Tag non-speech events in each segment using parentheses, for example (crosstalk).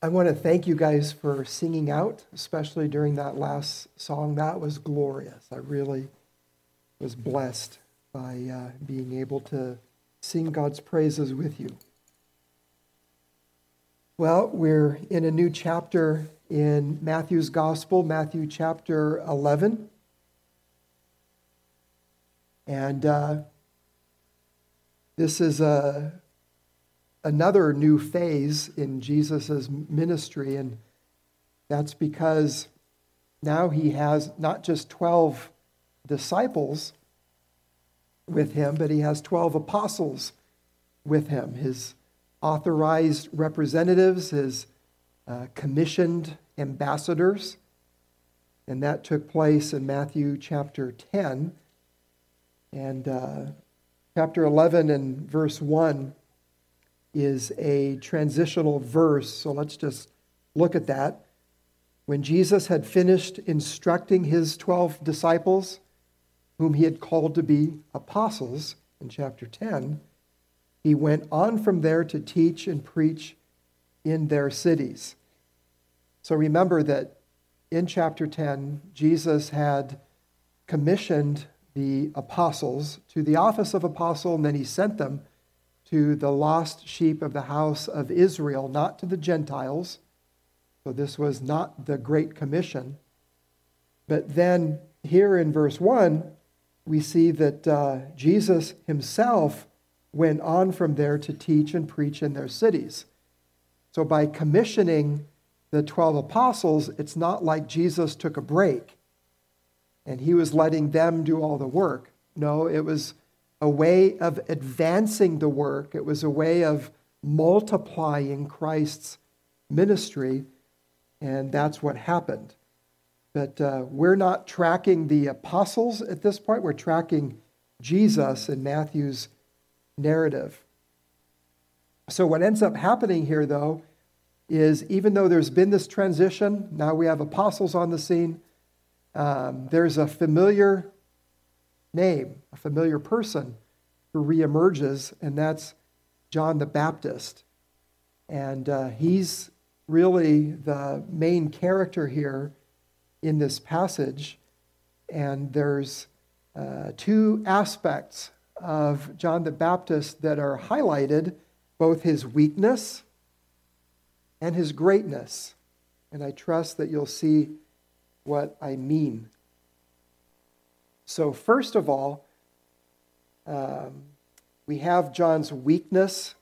I want to thank you guys for singing out, especially during that last song. That was glorious. I really was blessed by uh, being able to sing God's praises with you. Well, we're in a new chapter in Matthew's Gospel, Matthew chapter 11. And uh, this is a, another new phase in Jesus' ministry, and that's because now he has not just 12 disciples with him, but he has 12 apostles with him, his authorized representatives, his uh, commissioned ambassadors. And that took place in Matthew chapter 10. And uh, chapter 11 and verse 1 is a transitional verse. So let's just look at that. When Jesus had finished instructing his 12 disciples, whom he had called to be apostles in chapter 10, he went on from there to teach and preach in their cities. So remember that in chapter 10, Jesus had commissioned the apostles to the office of apostle, and then he sent them to the lost sheep of the house of Israel, not to the Gentiles. So this was not the Great Commission. But then here in verse 1, we see that uh, Jesus himself went on from there to teach and preach in their cities. So by commissioning the 12 apostles, it's not like Jesus took a break and he was letting them do all the work. No, it was a way of advancing the work, it was a way of multiplying Christ's ministry, and that's what happened. But uh, we're not tracking the apostles at this point, we're tracking Jesus in Matthew's narrative. So, what ends up happening here, though, is even though there's been this transition, now we have apostles on the scene, um, there's a familiar name, a familiar person who reemerges, and that's John the Baptist. And uh, he's really the main character here in this passage. And there's uh, two aspects of John the Baptist that are highlighted both his weakness and his greatness. And I trust that you'll see what I mean. So, first of all, um, we have John's weakness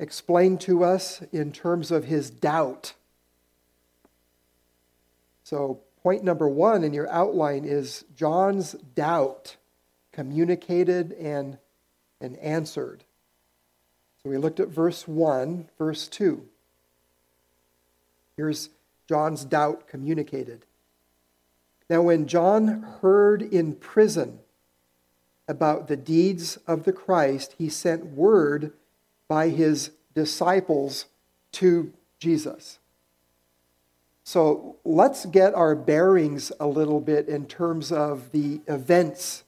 explained to us in terms of his doubt. So, point number one in your outline is John's doubt communicated and, and answered. So, we looked at verse 1, verse 2. Here's John's doubt communicated. Now, when John heard in prison about the deeds of the Christ, he sent word by his disciples to Jesus. So let's get our bearings a little bit in terms of the events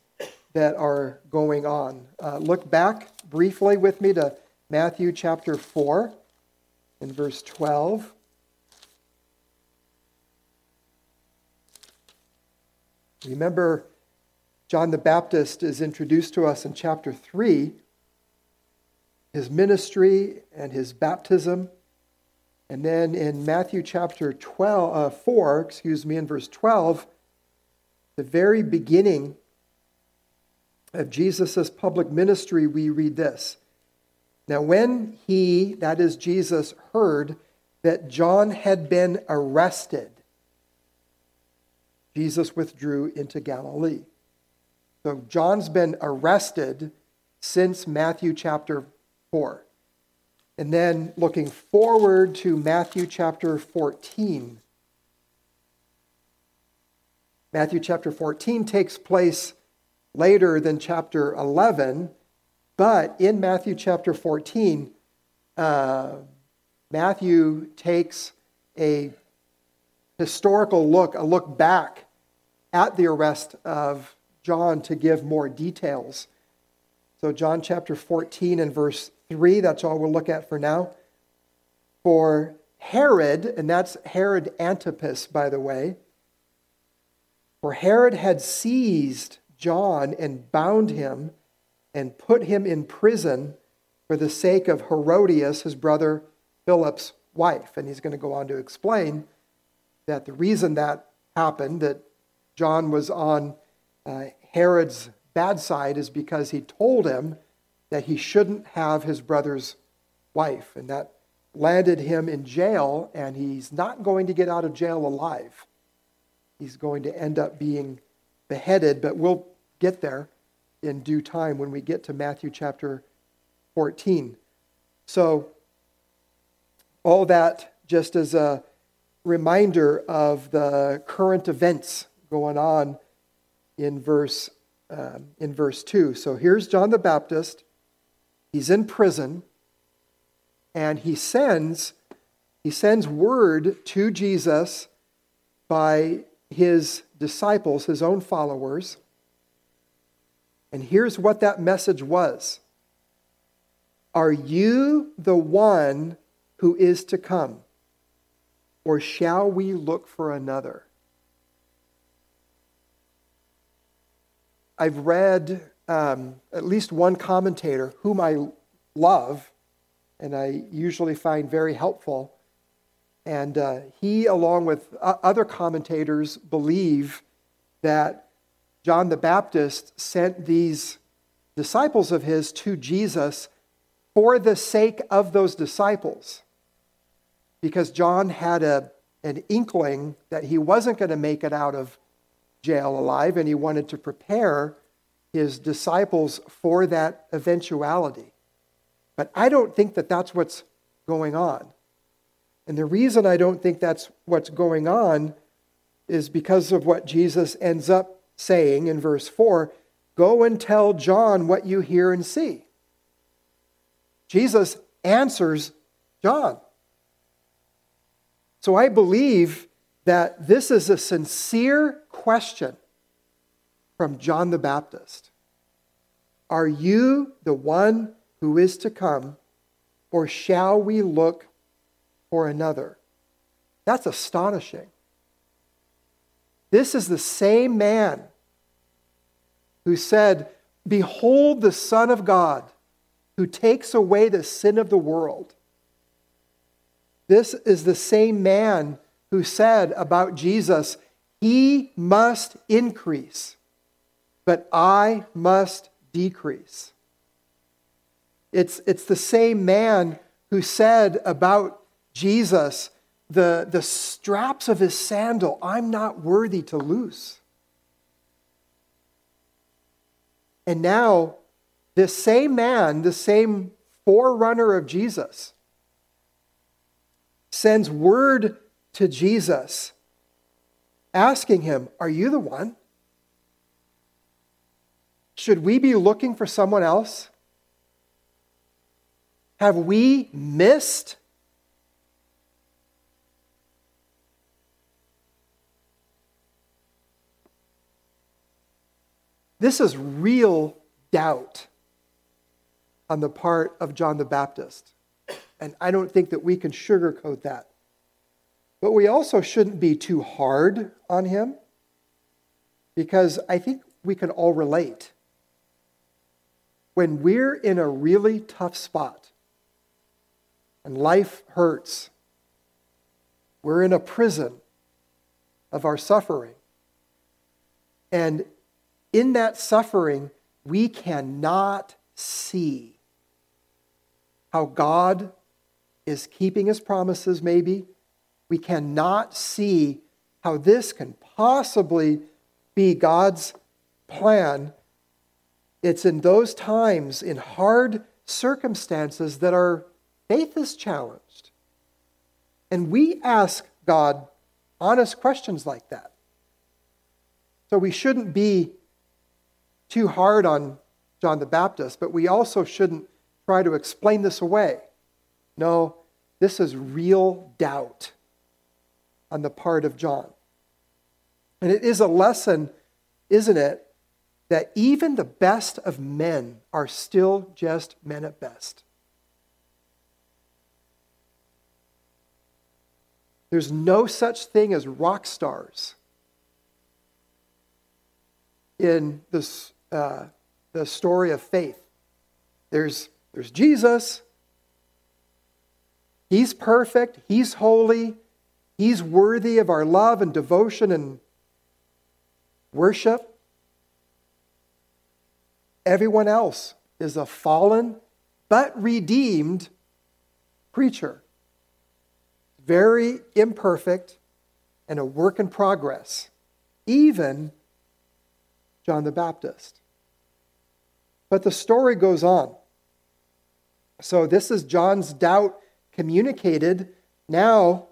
that are going on. Uh, look back briefly with me to Matthew chapter 4 and verse 12. Remember, John the Baptist is introduced to us in chapter 3, his ministry and his baptism. And then in Matthew chapter 12, uh, 4, excuse me, in verse 12, the very beginning of Jesus' public ministry, we read this. Now, when he, that is Jesus, heard that John had been arrested, Jesus withdrew into Galilee. So John's been arrested since Matthew chapter 4. And then looking forward to Matthew chapter 14. Matthew chapter 14 takes place later than chapter 11, but in Matthew chapter 14, uh, Matthew takes a historical look, a look back at the arrest of John to give more details. So, John chapter 14 and verse 3, that's all we'll look at for now. For Herod, and that's Herod Antipas, by the way, for Herod had seized John and bound him and put him in prison for the sake of Herodias, his brother Philip's wife. And he's going to go on to explain that the reason that happened, that John was on uh, Herod's bad side, is because he told him that he shouldn't have his brother's wife. And that landed him in jail, and he's not going to get out of jail alive. He's going to end up being beheaded, but we'll get there in due time when we get to Matthew chapter 14. So, all that just as a reminder of the current events going on in verse, um, in verse 2. So, here's John the Baptist. He's in prison, and he sends, he sends word to Jesus by his disciples, his own followers. And here's what that message was Are you the one who is to come? Or shall we look for another? I've read um, at least one commentator whom I love and I usually find very helpful. And uh, he, along with other commentators, believe that John the Baptist sent these disciples of his to Jesus for the sake of those disciples. Because John had a, an inkling that he wasn't going to make it out of jail alive, and he wanted to prepare his disciples for that eventuality. But I don't think that that's what's going on. And the reason I don't think that's what's going on is because of what Jesus ends up saying in verse 4 Go and tell John what you hear and see. Jesus answers John. So I believe that this is a sincere question from John the Baptist. Are you the one who is to come, or shall we look for another? That's astonishing. This is the same man who said, Behold the Son of God who takes away the sin of the world. This is the same man who said about Jesus, He must increase, but I must decrease. It's, it's the same man who said about Jesus, the, the straps of his sandal, I'm not worthy to loose. And now, this same man, the same forerunner of Jesus, sends word to Jesus asking him, Are you the one? Should we be looking for someone else? Have we missed? This is real doubt on the part of John the Baptist. And I don't think that we can sugarcoat that. But we also shouldn't be too hard on him because I think we can all relate. When we're in a really tough spot, and life hurts. We're in a prison of our suffering. And in that suffering, we cannot see how God is keeping his promises, maybe. We cannot see how this can possibly be God's plan. It's in those times, in hard circumstances, that our Faith is challenged. And we ask God honest questions like that. So we shouldn't be too hard on John the Baptist, but we also shouldn't try to explain this away. No, this is real doubt on the part of John. And it is a lesson, isn't it, that even the best of men are still just men at best. There's no such thing as rock stars in this, uh, the story of faith. There's, there's Jesus. He's perfect. He's holy. He's worthy of our love and devotion and worship. Everyone else is a fallen but redeemed creature. Very imperfect and a work in progress. Even John the Baptist. But the story goes on. So, this is John's doubt communicated now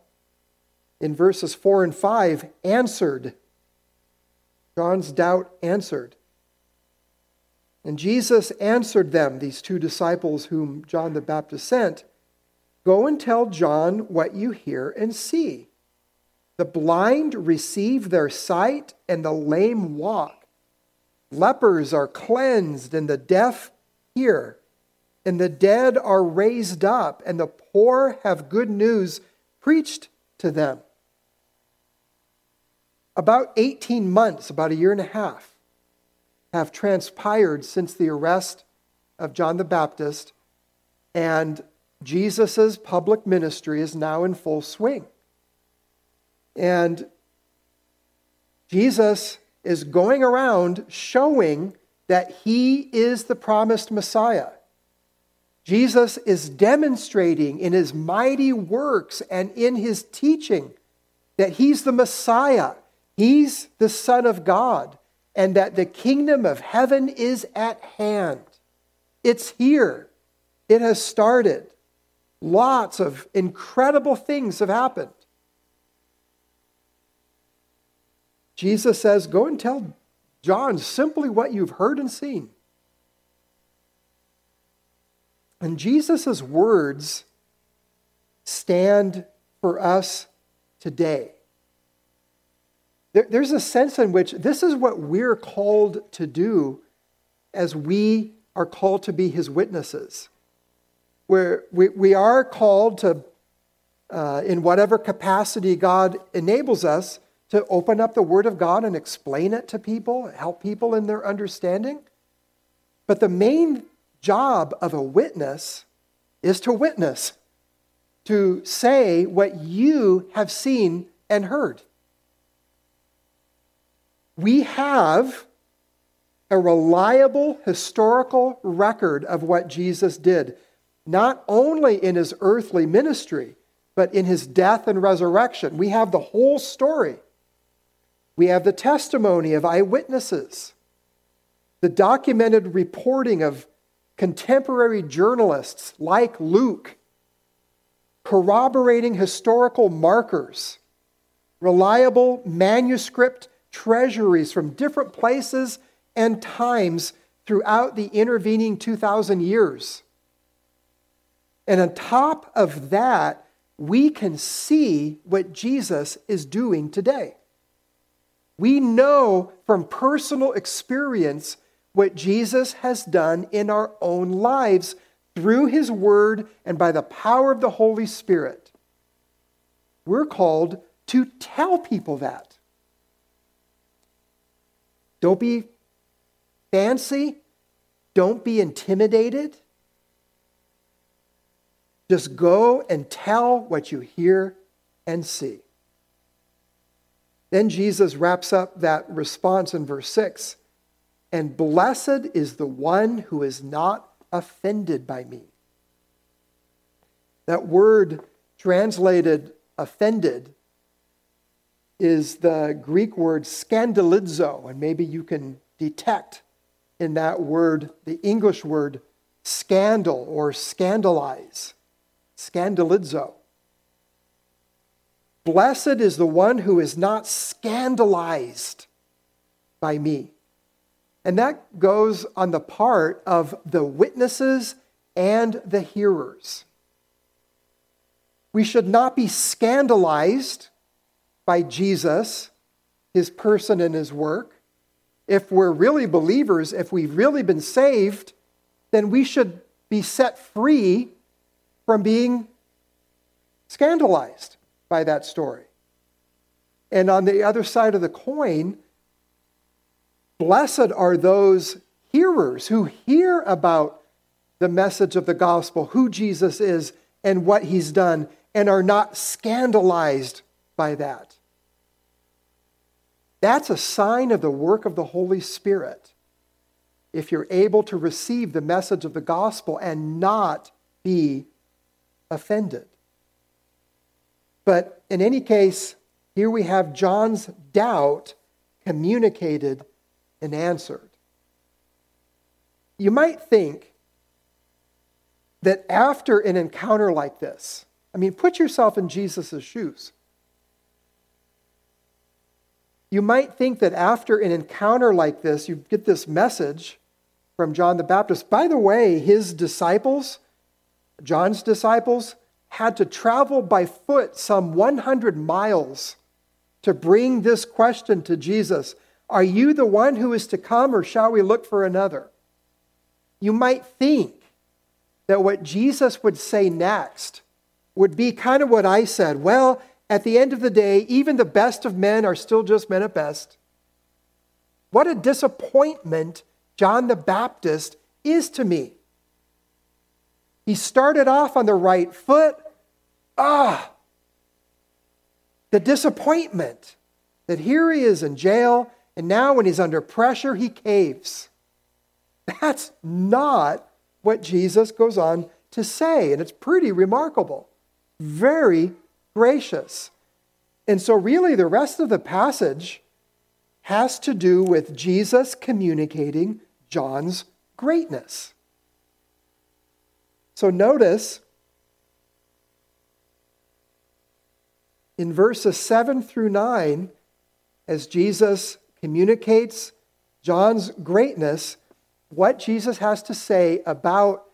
in verses 4 and 5, answered. John's doubt answered. And Jesus answered them, these two disciples whom John the Baptist sent Go and tell John what you hear and see. The blind receive their sight, and the lame walk. Lepers are cleansed, and the deaf hear. And the dead are raised up, and the poor have good news preached to them. About 18 months, about a year and a half, have transpired since the arrest of John the Baptist, and Jesus' public ministry is now in full swing. And Jesus is going around showing that he is the promised Messiah. Jesus is demonstrating in his mighty works and in his teaching that he's the Messiah, he's the Son of God, and that the kingdom of heaven is at hand. It's here, it has started. Lots of incredible things have happened. Jesus says, Go and tell John simply what you've heard and seen. And Jesus' words stand for us today. there's a sense in which this is what we're called to do as we are called to be his witnesses. Where we, we are called to, uh, in whatever capacity God enables us, to open up the Word of God and explain it to people, help people in their understanding. But the main job of a witness is to witness, to say what you have seen and heard. We have a reliable historical record of what Jesus did not only in his earthly ministry, but in his death and resurrection. We have the whole story. We have the testimony of eyewitnesses, the documented reporting of contemporary journalists like Luke, corroborating historical markers, reliable manuscript treasuries from different places and times throughout the intervening 2,000 years. And on top of that, we can see what Jesus is doing today. We know from personal experience what Jesus has done in our own lives through his word and by the power of the Holy Spirit. We're called to tell people that. Don't be fancy. Don't be intimidated. Just go and tell what you hear and see. Then Jesus wraps up that response in verse 6 and blessed is the one who is not offended by me. That word translated offended is the Greek word scandalizo, and maybe you can detect in that word the English word scandal or scandalize scandalizo. Blessed is the one who is not scandalized by me. And that goes on the part of the witnesses and the hearers. We should not be scandalized by Jesus, his person, and his work. If we're really believers, if we've really been saved, then we should be set free from being scandalized. by that story. And on the other side of the coin, blessed are those hearers who hear about the message of the gospel, who Jesus is and what he's done, and are not scandalized by that. That's a sign of the work of the Holy Spirit. If you're able to receive the message of the gospel and not be offended. But in any case, here we have John's doubt communicated and answered. You might think that after an encounter like this, I mean, put yourself in Jesus' shoes. You might think that after an encounter like this, you get this message from John the Baptist. By the way, his disciples, John's disciples, had to travel by foot some 100 miles to bring this question to Jesus Are you the one who is to come, or shall we look for another? You might think that what Jesus would say next would be kind of what I said. Well, at the end of the day, even the best of men are still just men at best. What a disappointment John the Baptist is to me. He started off on the right foot. Ah, the disappointment that here he is in jail, and now when he's under pressure, he caves. That's not what Jesus goes on to say, and it's pretty remarkable. Very gracious. And so, really, the rest of the passage has to do with Jesus communicating John's greatness. So, notice in verses 7 through 9, as Jesus communicates John's greatness, what Jesus has to say about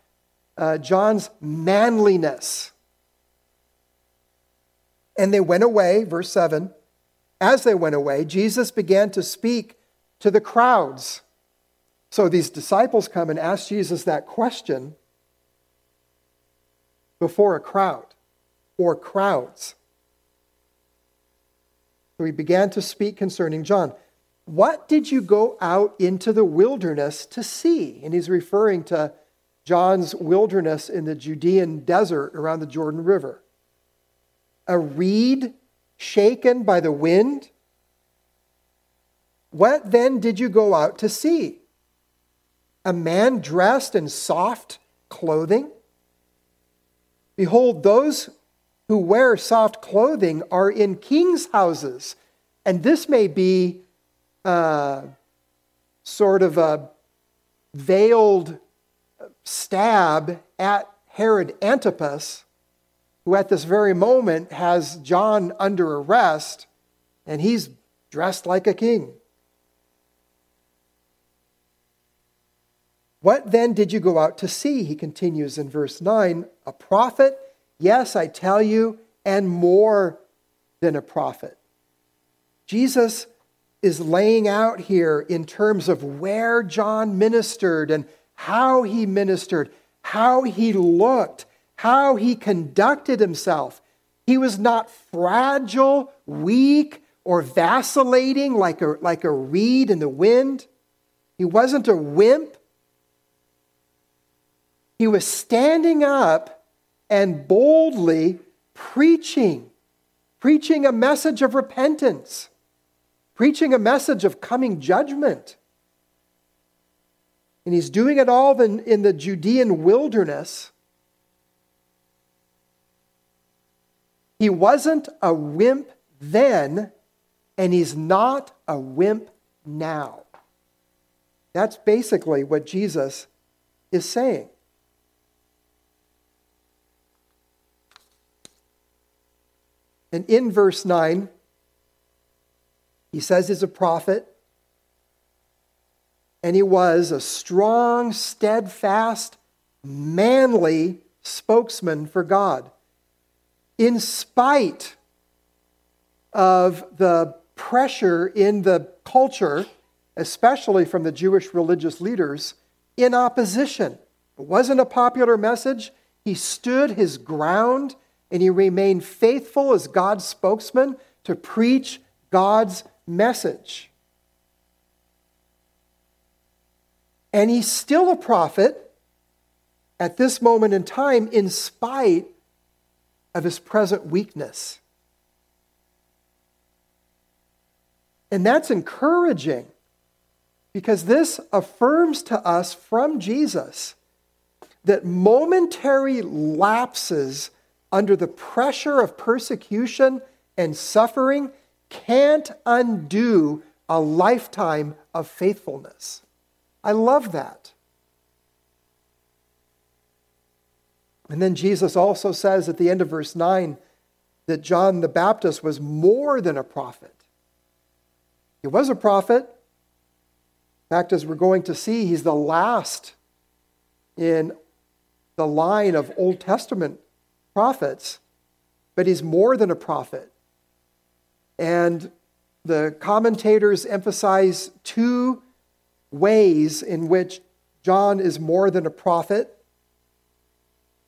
uh, John's manliness. And they went away, verse 7. As they went away, Jesus began to speak to the crowds. So these disciples come and ask Jesus that question before a crowd or crowds. So he began to speak concerning John. What did you go out into the wilderness to see? And he's referring to John's wilderness in the Judean desert around the Jordan River a reed shaken by the wind? What then did you go out to see? A man dressed in soft clothing? Behold, those who wear soft clothing are in kings' houses. And this may be uh, sort of a veiled stab at Herod Antipas who at this very moment has John under arrest, and he's dressed like a king. What then did you go out to see? He continues in verse 9 A prophet? Yes, I tell you, and more than a prophet. Jesus is laying out here in terms of where John ministered and how he ministered, how he looked, how he conducted himself. He was not fragile, weak, or vacillating like a, like a reed in the wind. He wasn't a wimp. He was standing up and boldly preaching, preaching a message of repentance, preaching a message of coming judgment. And he's doing it all in, in the Judean wilderness He wasn't a wimp then, and he's not a wimp now. That's basically what Jesus is saying. And in verse 9, he says he's a prophet, and he was a strong, steadfast, manly spokesman for God in spite of the pressure in the culture, especially from the Jewish religious leaders, in opposition. It wasn't a popular message. He stood his ground and he remained faithful as God's spokesman to preach God's message. And he's still a prophet at this moment in time, in spite of his present weakness. And that's encouraging because this affirms to us from Jesus that momentary lapses under the pressure of persecution and suffering can't undo a lifetime of faithfulness. I love that. And then Jesus also says at the end of verse 9 that John the Baptist was more than a prophet. He was a prophet. In fact, as we're going to see, he's the last in the line of Old Testament prophets, but he's more than a prophet. And the commentators emphasize two ways in which John is more than a prophet.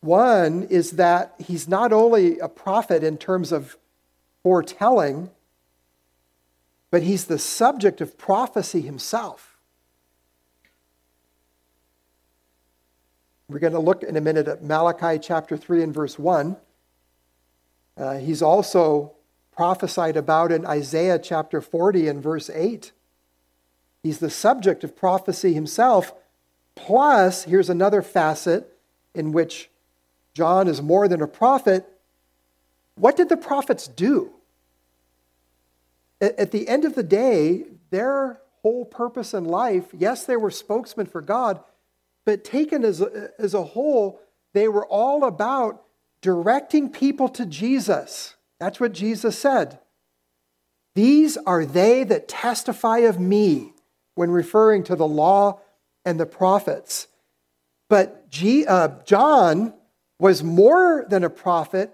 One is that he's not only a prophet in terms of foretelling, but he's the subject of prophecy himself. We're going to look in a minute at Malachi chapter 3 and verse 1. Uh, he's also prophesied about in Isaiah chapter 40 and verse 8. He's the subject of prophecy himself. Plus, here's another facet in which John is more than a prophet. What did the prophets do? At the end of the day, their whole purpose in life, yes, they were spokesmen for God, but taken as a, as a whole, they were all about directing people to Jesus. That's what Jesus said. These are they that testify of me when referring to the law and the prophets. But G, uh, John was more than a prophet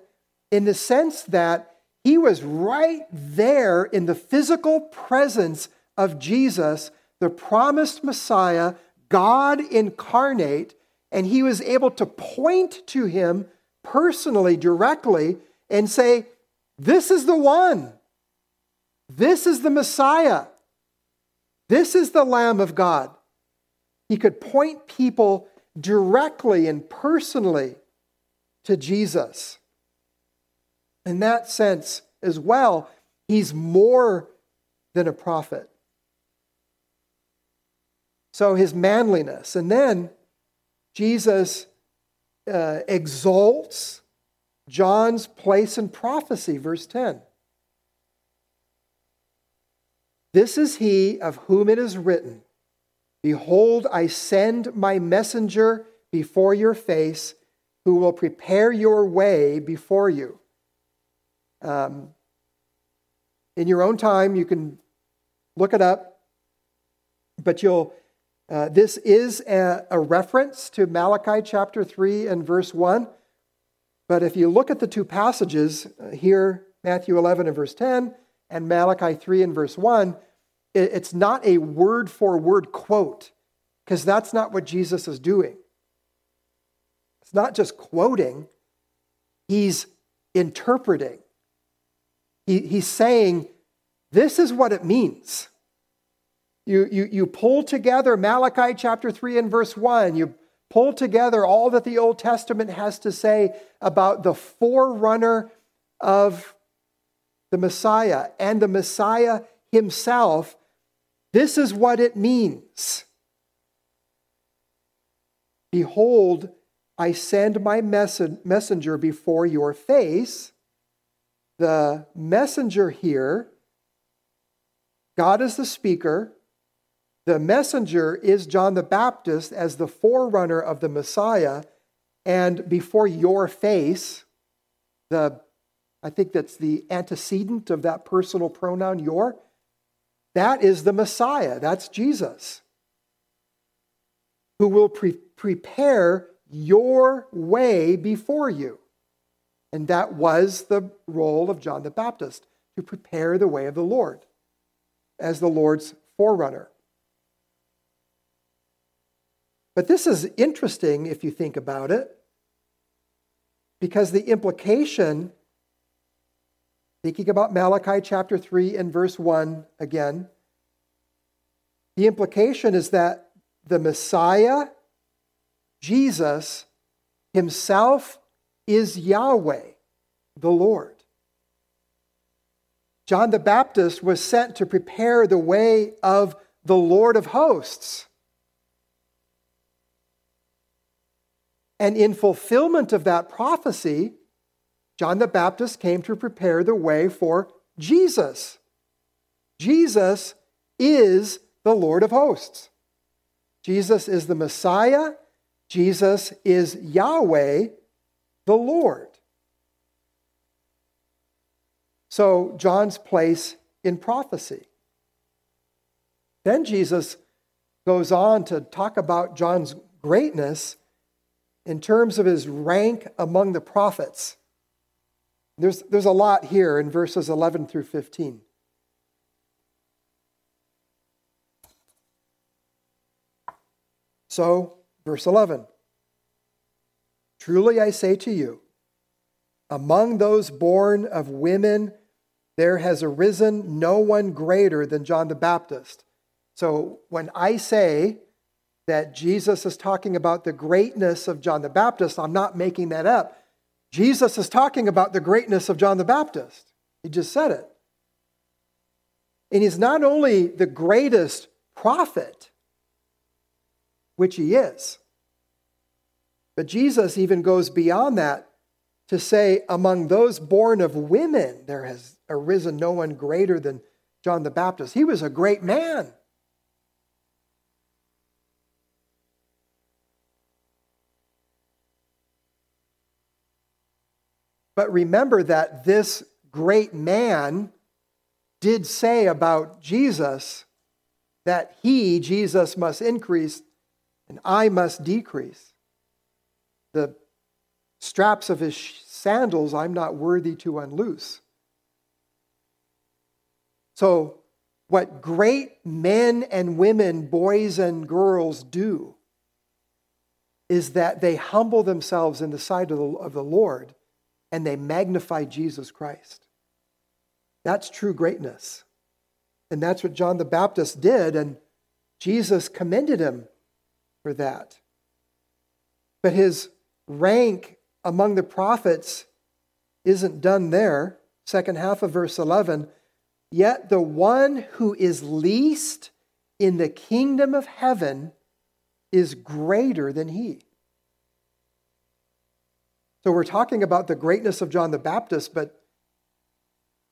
in the sense that he was right there in the physical presence of Jesus, the promised Messiah, God incarnate, and he was able to point to him personally, directly, and say, This is the one. This is the Messiah. This is the Lamb of God. He could point people directly and personally to Jesus. In that sense, as well, he's more than a prophet. So his manliness. And then Jesus uh, exalts John's place in prophecy, verse 10. This is he of whom it is written Behold, I send my messenger before your face, who will prepare your way before you. Um, in your own time, you can look it up, but you'll. Uh, this is a, a reference to Malachi chapter 3 and verse 1. But if you look at the two passages uh, here, Matthew 11 and verse 10, and Malachi 3 and verse 1, it's not a word for word quote, because that's not what Jesus is doing. It's not just quoting, he's interpreting. He, he's saying, this is what it means. You, you, you pull together Malachi chapter 3 and verse 1, you pull together all that the Old Testament has to say about the forerunner of the Messiah and the Messiah himself this is what it means Behold, I send my messenger before your face. The messenger here, God is the speaker. The messenger is John the Baptist as the forerunner of the Messiah. And before your face, the I think that's the antecedent of that personal pronoun, your. That is the Messiah. That's Jesus, who will pre- prepare your way before you. And that was the role of John the Baptist, to prepare the way of the Lord as the Lord's forerunner. But this is interesting if you think about it, Because the implication, thinking about Malachi chapter 3 and verse 1 again, the implication is that the Messiah, Jesus, himself is Yahweh, the Lord. John the Baptist was sent to prepare the way of the Lord of hosts. And in fulfillment of that prophecy, John the Baptist came to prepare the way for Jesus. Jesus is the Lord of hosts. Jesus is the Messiah. Jesus is Yahweh, the Lord. So, John's place in prophecy. Then Jesus goes on to talk about John's greatness in terms of his rank among the prophets. There's, there's a lot here in verses 11 through 15. So, verse 11 Truly I say to you, among those born of women, there has arisen no one greater than John the Baptist. So when I say that Jesus is talking about the greatness of John the Baptist, I'm not making that up. Jesus is talking about the greatness of John the Baptist. He just said it. And he's not only the greatest prophet, which he is, but Jesus even goes beyond that to say, among those born of women, there has arisen no one greater than John the Baptist. He was a great man. But remember that this great man did say about Jesus that he, Jesus, must increase and I must decrease. The straps of his sandals I'm not worthy to unloose. So, what great men and women, boys and girls do is that they humble themselves in the sight of the, of the Lord and they magnify Jesus Christ. That's true greatness. And that's what John the Baptist did, and Jesus commended him for that. But his rank among the prophets isn't done there. Second half of verse 11. Yet the one who is least in the kingdom of heaven is greater than he. So we're talking about the greatness of John the Baptist, but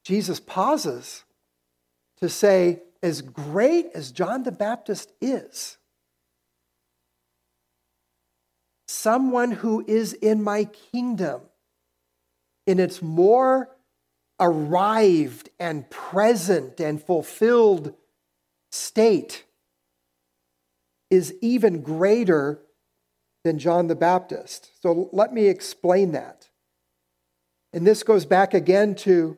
Jesus pauses to say, as great as John the Baptist is, someone who is in my kingdom in its more arrived and present and fulfilled state is even greater than John the Baptist. So let me explain that. And this goes back again to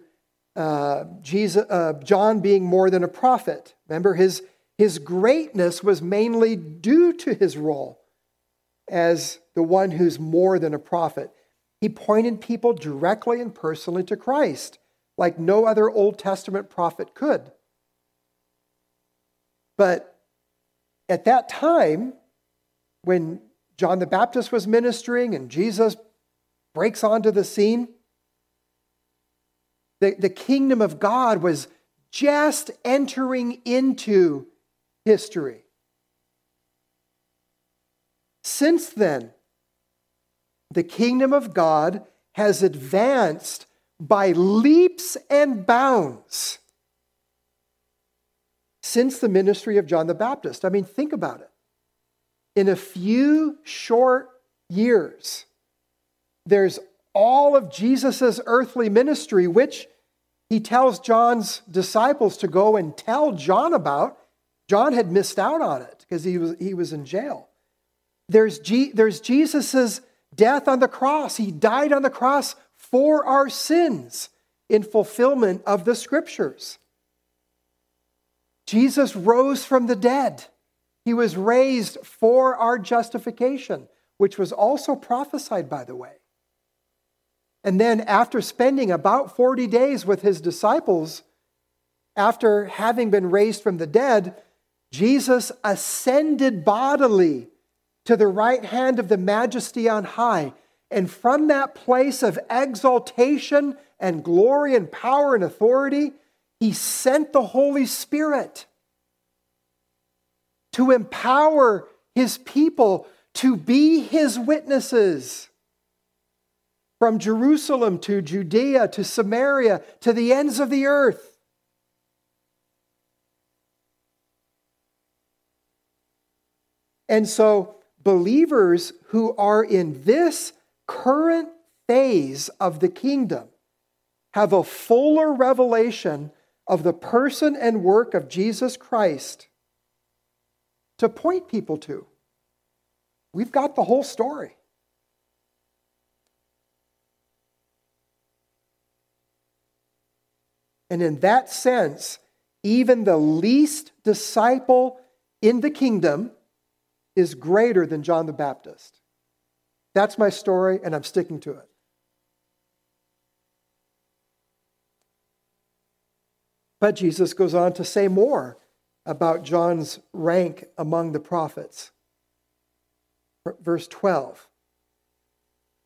uh, Jesus, uh, John being more than a prophet. Remember, his, his greatness was mainly due to his role as the one who's more than a prophet. He pointed people directly and personally to Christ, like no other Old Testament prophet could. But at that time, when John the Baptist was ministering and Jesus breaks onto the scene. The, the kingdom of God was just entering into history. Since then, the kingdom of God has advanced by leaps and bounds since the ministry of John the Baptist. I mean, think about it in a few short years, there's all of Jesus' earthly ministry, which he tells John's disciples to go and tell John about. John had missed out on it because he was, he was in jail. There's, G, there's Jesus' death on the cross. He died on the cross for our sins in fulfillment of the scriptures. Jesus rose from the dead. He was raised for our justification, which was also prophesied, by the way. And then, after spending about 40 days with his disciples, after having been raised from the dead, Jesus ascended bodily to the right hand of the majesty on high. And from that place of exaltation and glory and power and authority, he sent the Holy Spirit to empower his people to be his witnesses from Jerusalem to Judea to Samaria to the ends of the earth. And so, believers who are in this current phase of the kingdom have a fuller revelation of the person and work of Jesus Christ to point people to. We've got the whole story. And in that sense, even the least disciple in the kingdom is greater than John the Baptist. That's my story, and I'm sticking to it. But Jesus goes on to say more about John's rank among the prophets. Verse 12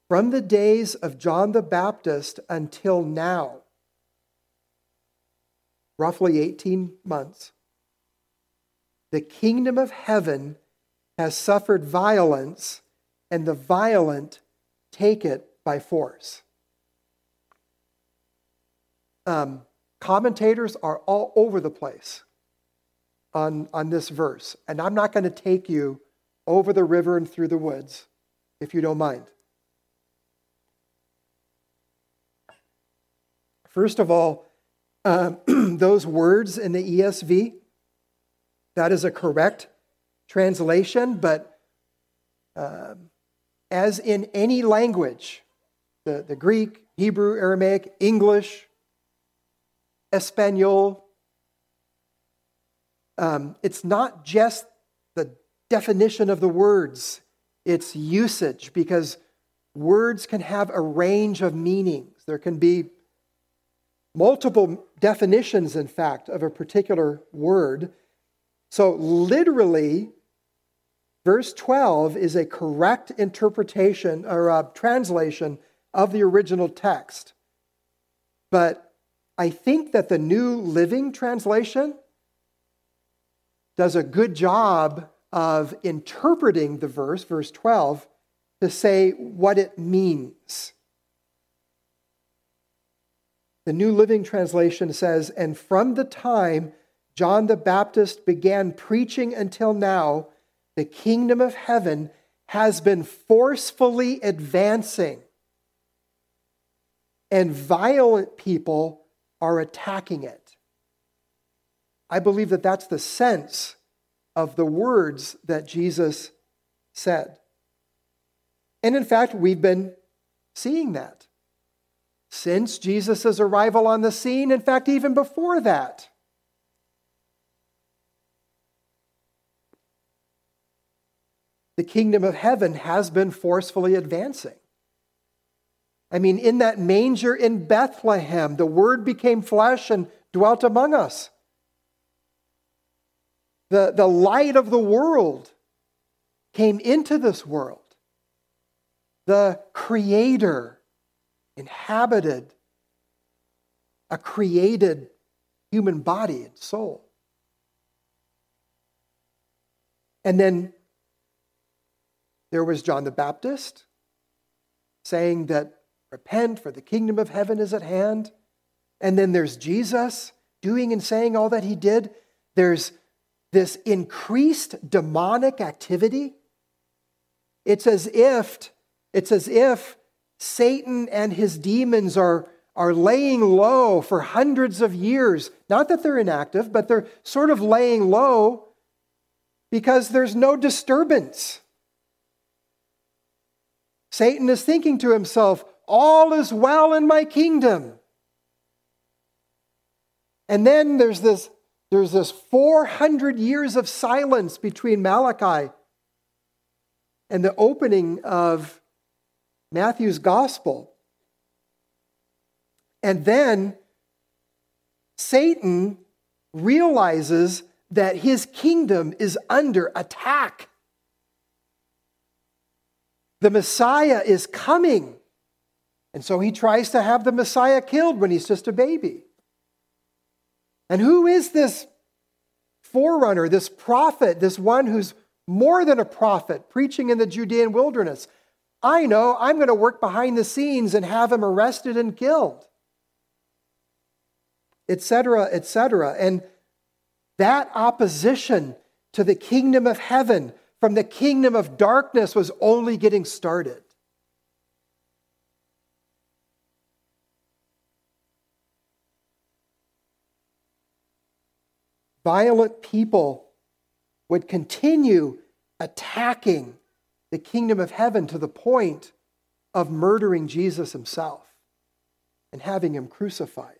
From the days of John the Baptist until now, roughly 18 months, the kingdom of heaven has suffered violence, and the violent take it by force. Um, commentators are all over the place on, on this verse, and I'm not going to take you over the river and through the woods, if you don't mind. First of all, uh, (clears throat) those words in the ESV, that is a correct translation, but uh, as in any language, the, the Greek, Hebrew, Aramaic, English, Espanol, um, it's not just the definition of the words, it's usage, because words can have a range of meanings. There can be multiple definitions, in fact, of a particular word. So, literally, verse 12 is a correct interpretation or a translation of the original text. But I think that the New Living Translation does a good job of interpreting the verse, verse 12, to say what it means. The New Living Translation says, And from the time John the Baptist began preaching until now, the kingdom of heaven has been forcefully advancing, and violent people are attacking it. I believe that that's the sense of the words that Jesus said. And in fact, we've been seeing that since Jesus' arrival on the scene, in fact, even before that. the kingdom of heaven has been forcefully advancing. I mean, in that manger in Bethlehem, the Word became flesh and dwelt among us. The, the light of the world came into this world. The Creator inhabited a created human body and soul. And then there was John the Baptist saying that repent, for the kingdom of heaven is at hand. And then there's Jesus doing and saying all that he did. There's this increased demonic activity. It's as if it's as if Satan and his demons are, are laying low for hundreds of years. Not that they're inactive, but they're sort of laying low because there's no disturbance. Satan is thinking to himself, All is well in my kingdom. And then there's this, there's this 400 years of silence between Malachi and the opening of Matthew's gospel. And then Satan realizes that his kingdom is under attack. The Messiah is coming. And so he tries to have the Messiah killed when he's just a baby. And who is this forerunner, this prophet, this one who's more than a prophet preaching in the Judean wilderness? I know I'm going to work behind the scenes and have him arrested and killed, etc., etc. And that opposition to the kingdom of heaven from the kingdom of darkness was only getting started. Violent people would continue attacking the kingdom of heaven to the point of murdering Jesus himself and having him crucified.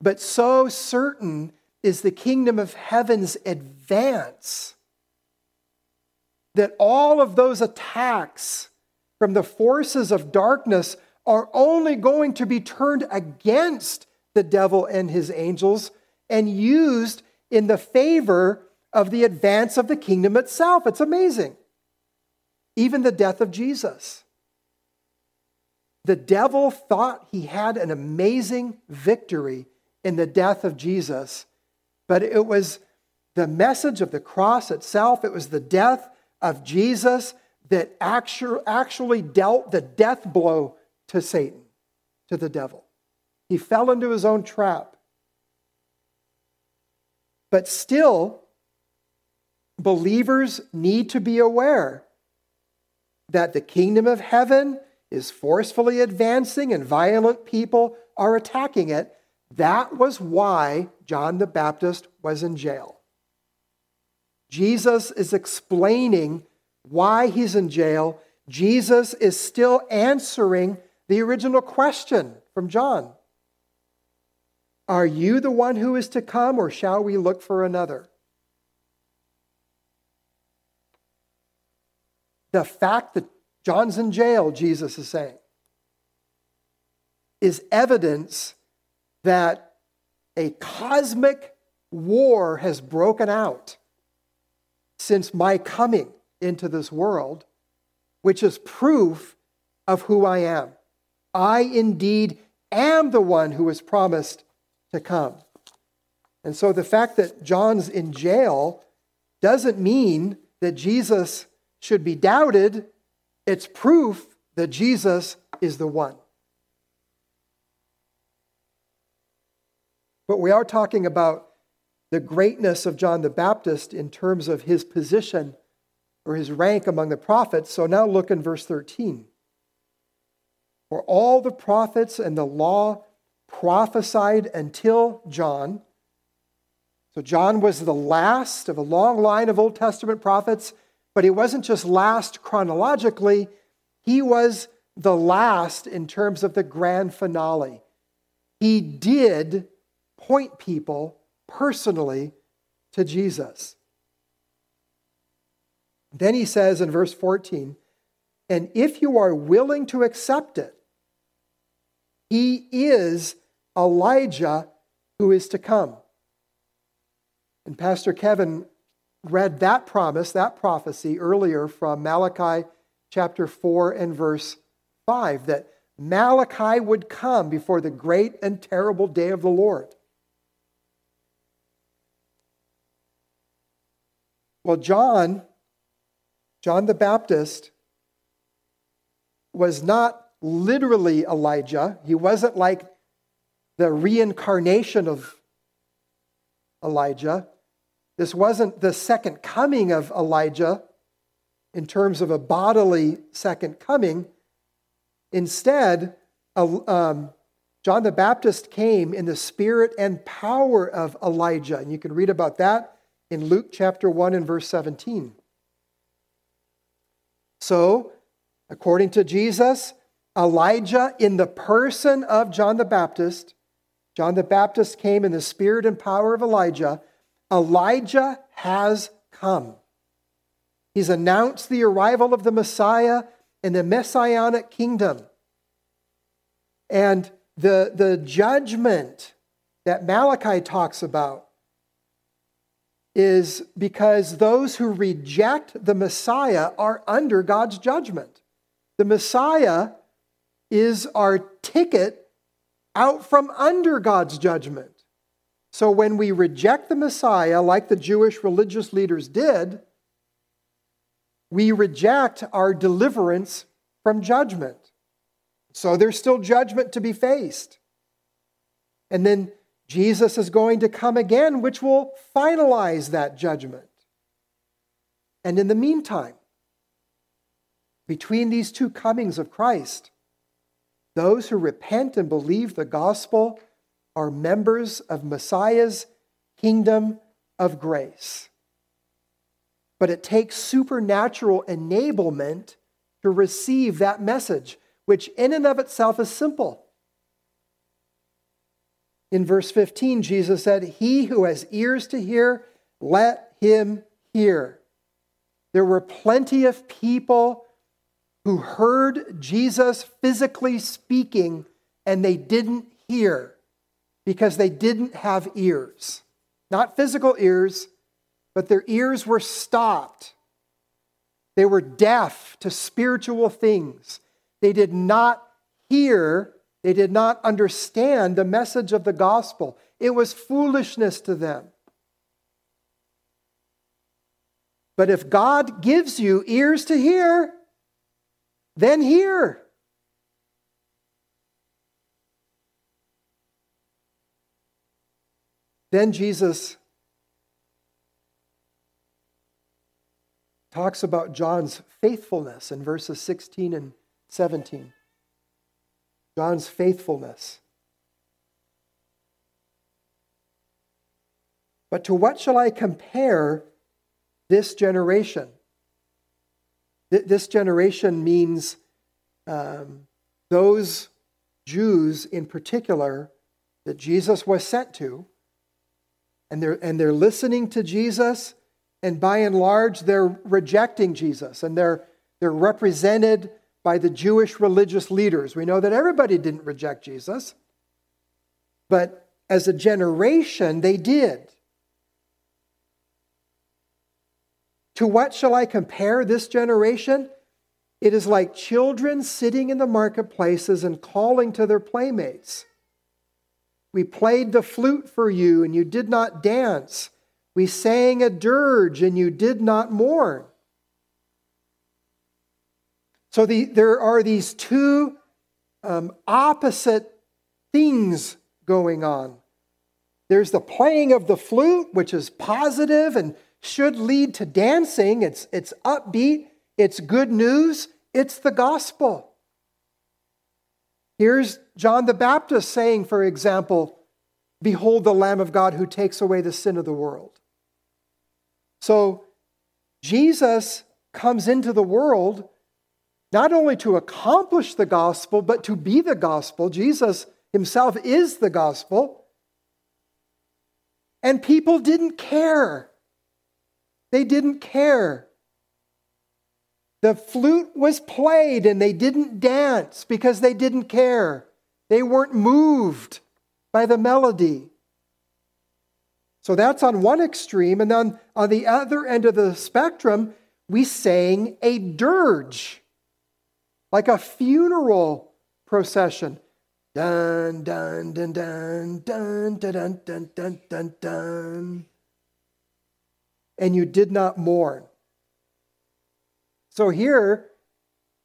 But so certain is the kingdom of heaven's advance that all of those attacks from the forces of darkness are only going to be turned against the devil and his angels and used in the favor of the advance of the kingdom itself. It's amazing. Even the death of Jesus. The devil thought he had an amazing victory in the death of Jesus, but it was the message of the cross itself, it was the death of Jesus that actually dealt the death blow to Satan, to the devil. He fell into his own trap. But still, believers need to be aware that the kingdom of heaven is forcefully advancing and violent people are attacking it. That was why John the Baptist was in jail. Jesus is explaining why he's in jail. Jesus is still answering the original question from John Are you the one who is to come, or shall we look for another? The fact that John's in jail, Jesus is saying, is evidence that a cosmic war has broken out since my coming into this world, which is proof of who I am. I indeed am the one who was promised to come. And so the fact that John's in jail doesn't mean that Jesus should be doubted. It's proof that Jesus is the one. But we are talking about the greatness of John the Baptist in terms of his position or his rank among the prophets. So now look in verse 13. For all the prophets and the law prophesied until John. So John was the last of a long line of Old Testament prophets, but he wasn't just last chronologically, he was the last in terms of the grand finale. He did point people personally to Jesus. Then he says in verse 14, and if you are willing to accept it, he is Elijah who is to come. And Pastor Kevin read that promise, that prophecy earlier from Malachi chapter 4 and verse 5 that Malachi would come before the great and terrible day of the Lord. Well, John, John the Baptist, was not literally Elijah. He wasn't like the reincarnation of Elijah. This wasn't the second coming of Elijah in terms of a bodily second coming. Instead, um, John the Baptist came in the spirit and power of Elijah. And you can read about that in Luke chapter 1 and verse 17. So, according to Jesus, Elijah, in the person of John the Baptist, John the Baptist came in the spirit and power of Elijah. Elijah has come. He's announced the arrival of the Messiah in the messianic kingdom. And the, the judgment that Malachi talks about is because those who reject the Messiah are under God's judgment. The Messiah is our ticket out from under God's judgment. So when we reject the Messiah, like the Jewish religious leaders did, we reject our deliverance from judgment. So there's still judgment to be faced. And then Jesus is going to come again, which will finalize that judgment. And in the meantime, between these two comings of Christ, those who repent and believe the gospel are members of Messiah's kingdom of grace. But it takes supernatural enablement to receive that message, which in and of itself is simple. In verse 15, Jesus said, He who has ears to hear, let him hear. There were plenty of people who heard Jesus physically speaking and they didn't hear because they didn't have ears. Not physical ears, but their ears were stopped. They were deaf to spiritual things. They did not hear, they did not understand the message of the gospel. It was foolishness to them. But if God gives you ears to hear, then hear. Then Jesus talks about John's faithfulness in verses 16 and 17. John's faithfulness. But to what shall I compare this generation? This generation means um, those Jews in particular that Jesus was sent to, and they're, and they're listening to Jesus, and by and large, they're rejecting Jesus, and they're, they're represented by the Jewish religious leaders. We know that everybody didn't reject Jesus, but as a generation, they did. To what shall I compare this generation? It is like children sitting in the marketplaces and calling to their playmates. We played the flute for you, and you did not dance. We sang a dirge, and you did not mourn. So the, there are these two um, opposite things going on. There's the playing of the flute, which is positive and should lead to dancing. It's, it's upbeat, it's good news, it's the gospel. Here's John the Baptist saying, for example, Behold the Lamb of God who takes away the sin of the world. So Jesus comes into the world not only to accomplish the gospel, but to be the gospel. Jesus himself is the gospel. And people didn't care. They didn't care. The flute was played and they didn't dance because they didn't care. They weren't moved by the melody. So that's on one extreme. And then on the other end of the spectrum, we sang a dirge, like a funeral procession. Dun, dun, dun, dun, dun, dun, dun, dun, dun, dun, dun and you did not mourn. So here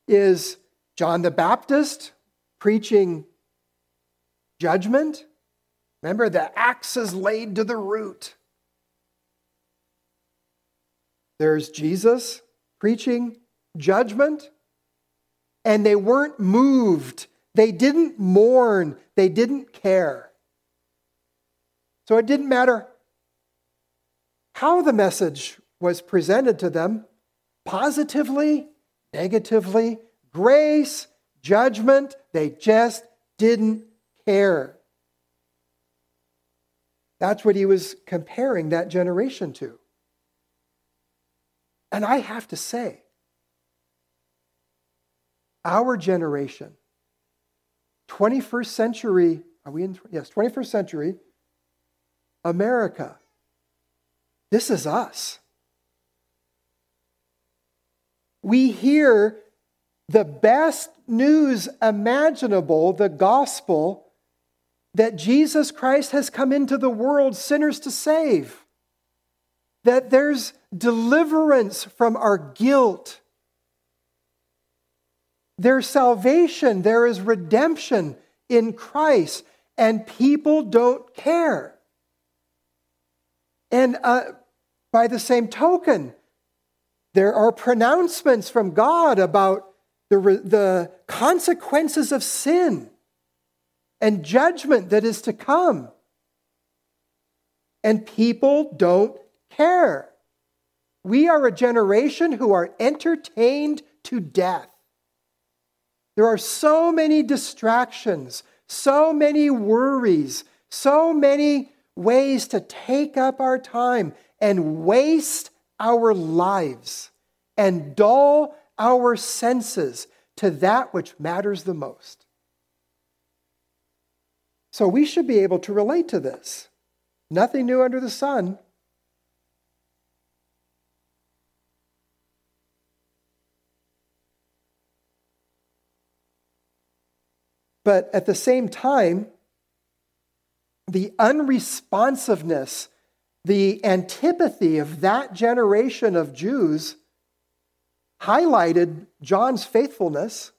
is John the Baptist preaching judgment. Remember, the axe is laid to the root. There's Jesus preaching judgment, and they weren't moved. They didn't mourn. They didn't care. So it didn't matter how the message was presented to them positively, negatively, grace, judgment. They just didn't care. That's what he was comparing that generation to. And I have to say, our generation, 21st century, are we in? Yes, 21st century America. This is us. We hear the best news imaginable, the gospel, that Jesus Christ has come into the world sinners to save. That there's deliverance from our guilt. There's salvation, there is redemption in Christ, and people don't care. And uh, by the same token, there are pronouncements from God about the, the consequences of sin and judgment that is to come. And people don't care. We are a generation who are entertained to death. There are so many distractions, so many worries, so many ways to take up our time and waste our lives and dull our senses to that which matters the most. So we should be able to relate to this. Nothing new under the sun. But at the same time, the unresponsiveness, the antipathy of that generation of Jews highlighted John's faithfulness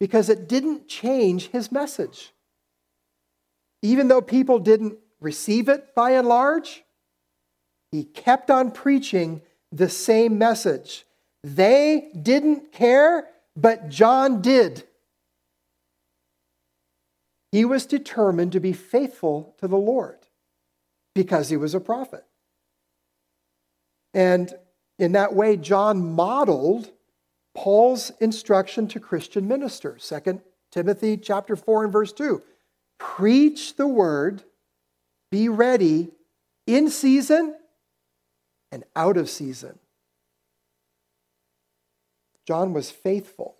because it didn't change his message. Even though people didn't receive it by and large, he kept on preaching the same message. They didn't care, but John did. He was determined to be faithful to the Lord because he was a prophet. And in that way, John modeled Paul's instruction to Christian ministers. 2 Timothy chapter 4 and verse 2. Preach the word, be ready in season and out of season. John was faithful.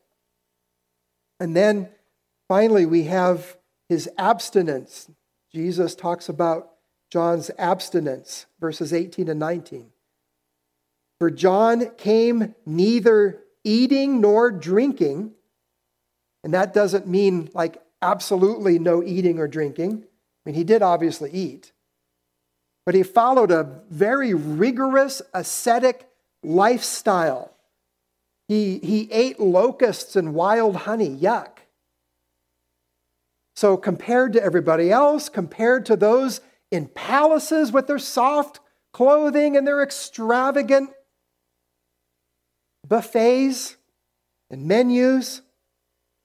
And then finally, we have his abstinence. Jesus talks about John's abstinence, verses 18 and 19. For John came neither eating nor drinking, and that doesn't mean like absolutely no eating or drinking. I mean, he did obviously eat, but he followed a very rigorous ascetic lifestyle. He, he ate locusts and wild honey, yuck. So, compared to everybody else, compared to those in palaces with their soft clothing and their extravagant buffets and menus,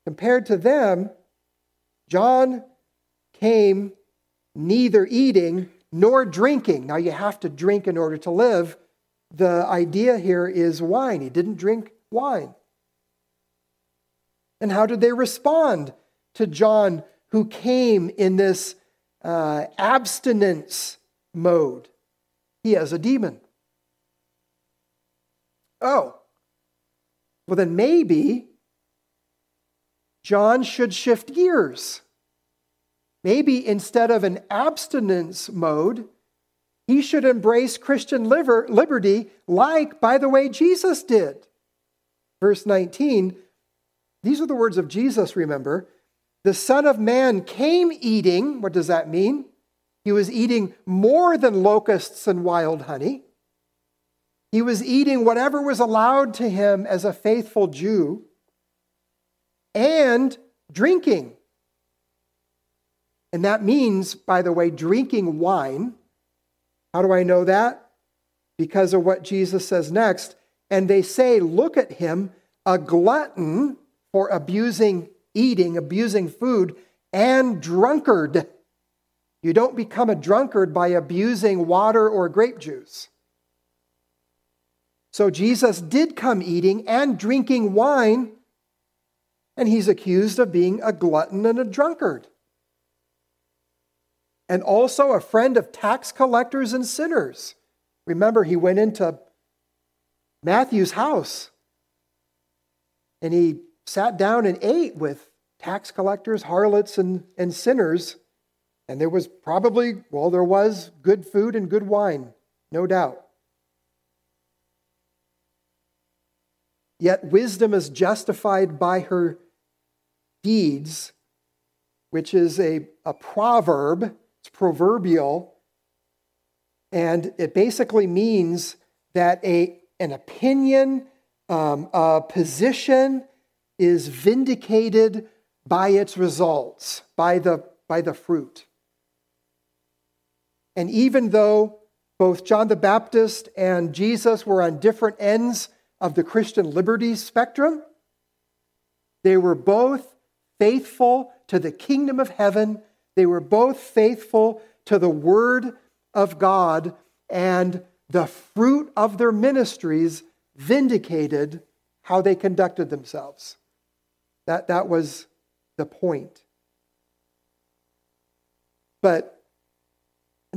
compared to them, John came neither eating nor drinking. Now, you have to drink in order to live. The idea here is wine. He didn't drink wine. And how did they respond to John who came in this uh, abstinence mode. He has a demon. Oh, well, then maybe John should shift gears. Maybe instead of an abstinence mode, he should embrace Christian liberty like, by the way, Jesus did. Verse 19, these are the words of Jesus, remember. The Son of Man came eating. What does that mean? He was eating more than locusts and wild honey. He was eating whatever was allowed to him as a faithful Jew and drinking. And that means, by the way, drinking wine. How do I know that? Because of what Jesus says next. And they say, Look at him, a glutton for abusing eating, abusing food, and drunkard. You don't become a drunkard by abusing water or grape juice. So Jesus did come eating and drinking wine, and he's accused of being a glutton and a drunkard. And also a friend of tax collectors and sinners. Remember, he went into Matthew's house and he sat down and ate with tax collectors, harlots, and, and sinners. And there was probably, well, there was good food and good wine, no doubt. Yet wisdom is justified by her deeds, which is a, a proverb, it's proverbial, and it basically means that a, an opinion, um, a position is vindicated by its results, by the, by the fruit. And even though both John the Baptist and Jesus were on different ends of the Christian liberty spectrum. They were both faithful to the kingdom of heaven. They were both faithful to the word of God, and the fruit of their ministries vindicated how they conducted themselves. That, that was the point. But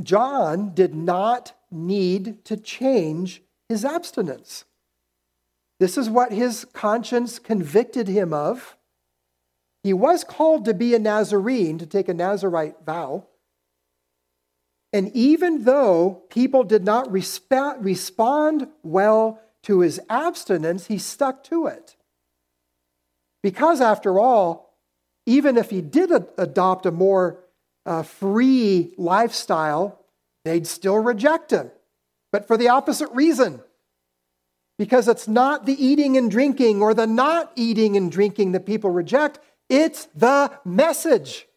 John did not need to change his abstinence. This is what his conscience convicted him of. He was called to be a Nazarene, to take a Nazarite vow. And even though people did not resp- respond well to his abstinence, he stuck to it. Because, after all, even if he did adopt a more uh, free lifestyle, they'd still reject him, but for the opposite reason because it's not the eating and drinking or the not eating and drinking that people reject, it's the message.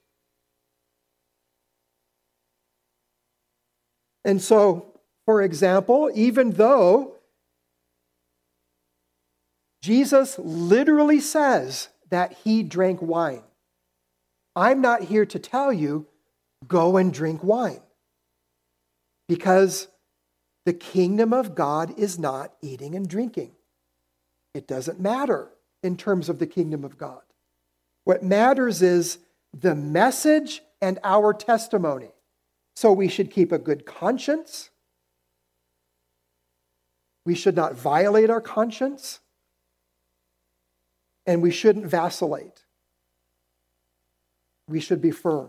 And so, for example, even though Jesus literally says that he drank wine, I'm not here to tell you, go and drink wine. Because the kingdom of God is not eating and drinking. It doesn't matter in terms of the kingdom of God. What matters is the message and our testimony. So we should keep a good conscience. We should not violate our conscience. And we shouldn't vacillate. We should be firm.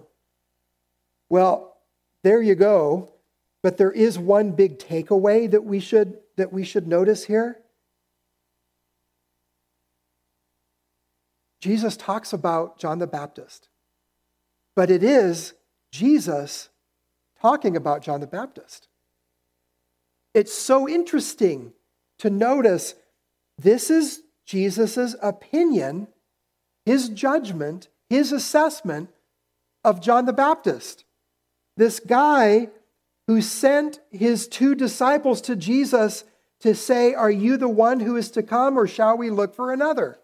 Well, there you go. But there is one big takeaway that we should, that we should notice here. Jesus talks about John the Baptist, but it is Jesus talking about John the Baptist. It's so interesting to notice this is Jesus' opinion, his judgment, his assessment of John the Baptist. This guy who sent his two disciples to Jesus to say, Are you the one who is to come, or shall we look for another?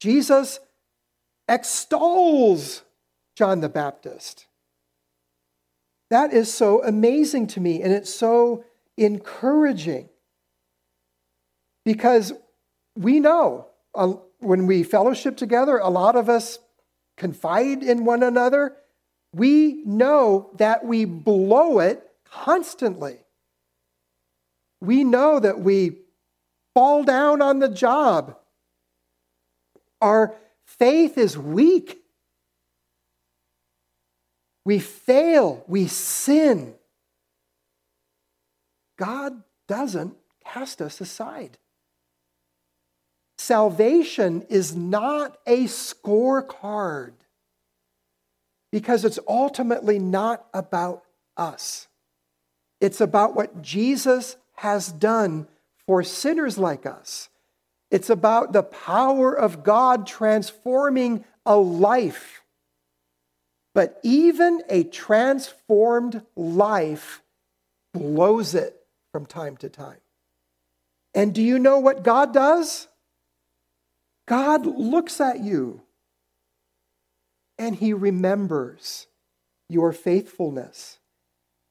Jesus extols John the Baptist. That is so amazing to me, and it's so encouraging because we know when we fellowship together, a lot of us confide in one another we know that we blow it constantly. We know that we fall down on the job. Our faith is weak. We fail, we sin. God doesn't cast us aside. Salvation is not a scorecard because it's ultimately not about us. It's about what Jesus has done for sinners like us. It's about the power of God transforming a life. But even a transformed life blows it from time to time. And do you know what God does? God looks at you and he remembers your faithfulness.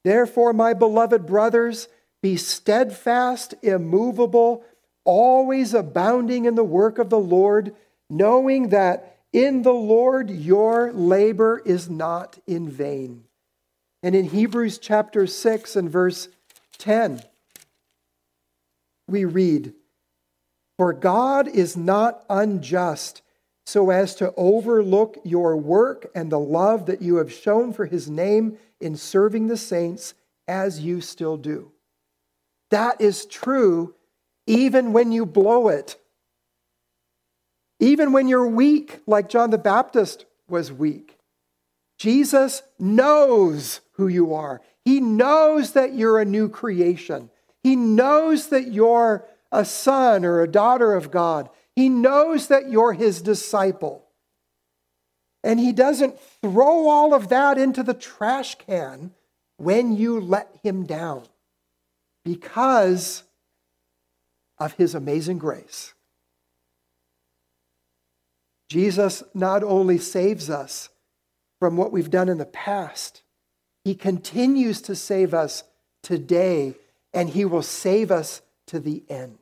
Therefore, my beloved brothers, be steadfast, immovable, always abounding in the work of the Lord, knowing that in the Lord your labor is not in vain. And in Hebrews chapter 6 and verse 10, we read, For God is not unjust so as to overlook your work and the love that you have shown for his name in serving the saints as you still do. That is true even when you blow it. Even when you're weak, like John the Baptist was weak. Jesus knows who you are. He knows that you're a new creation. He knows that you're a son or a daughter of God. He knows that you're his disciple. And he doesn't throw all of that into the trash can when you let him down because of his amazing grace. Jesus not only saves us from what we've done in the past, he continues to save us today, and he will save us to the end.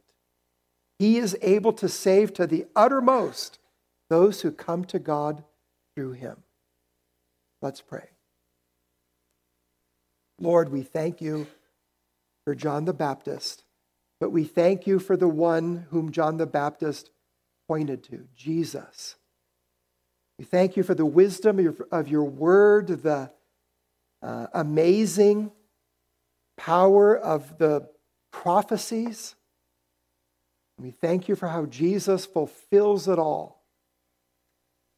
He is able to save to the uttermost those who come to God through him. Let's pray. Lord, we thank you for John the Baptist, but we thank you for the one whom John the Baptist pointed to, Jesus. We thank you for the wisdom of your, of your word, the uh, amazing power of the prophecies. We thank you for how Jesus fulfills it all.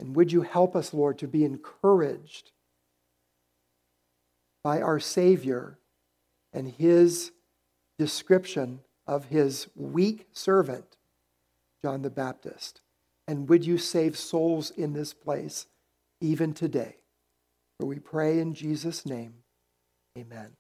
And would you help us, Lord, to be encouraged by our Savior and his description of his weak servant, John the Baptist. And would you save souls in this place even today? For we pray in Jesus' name. Amen.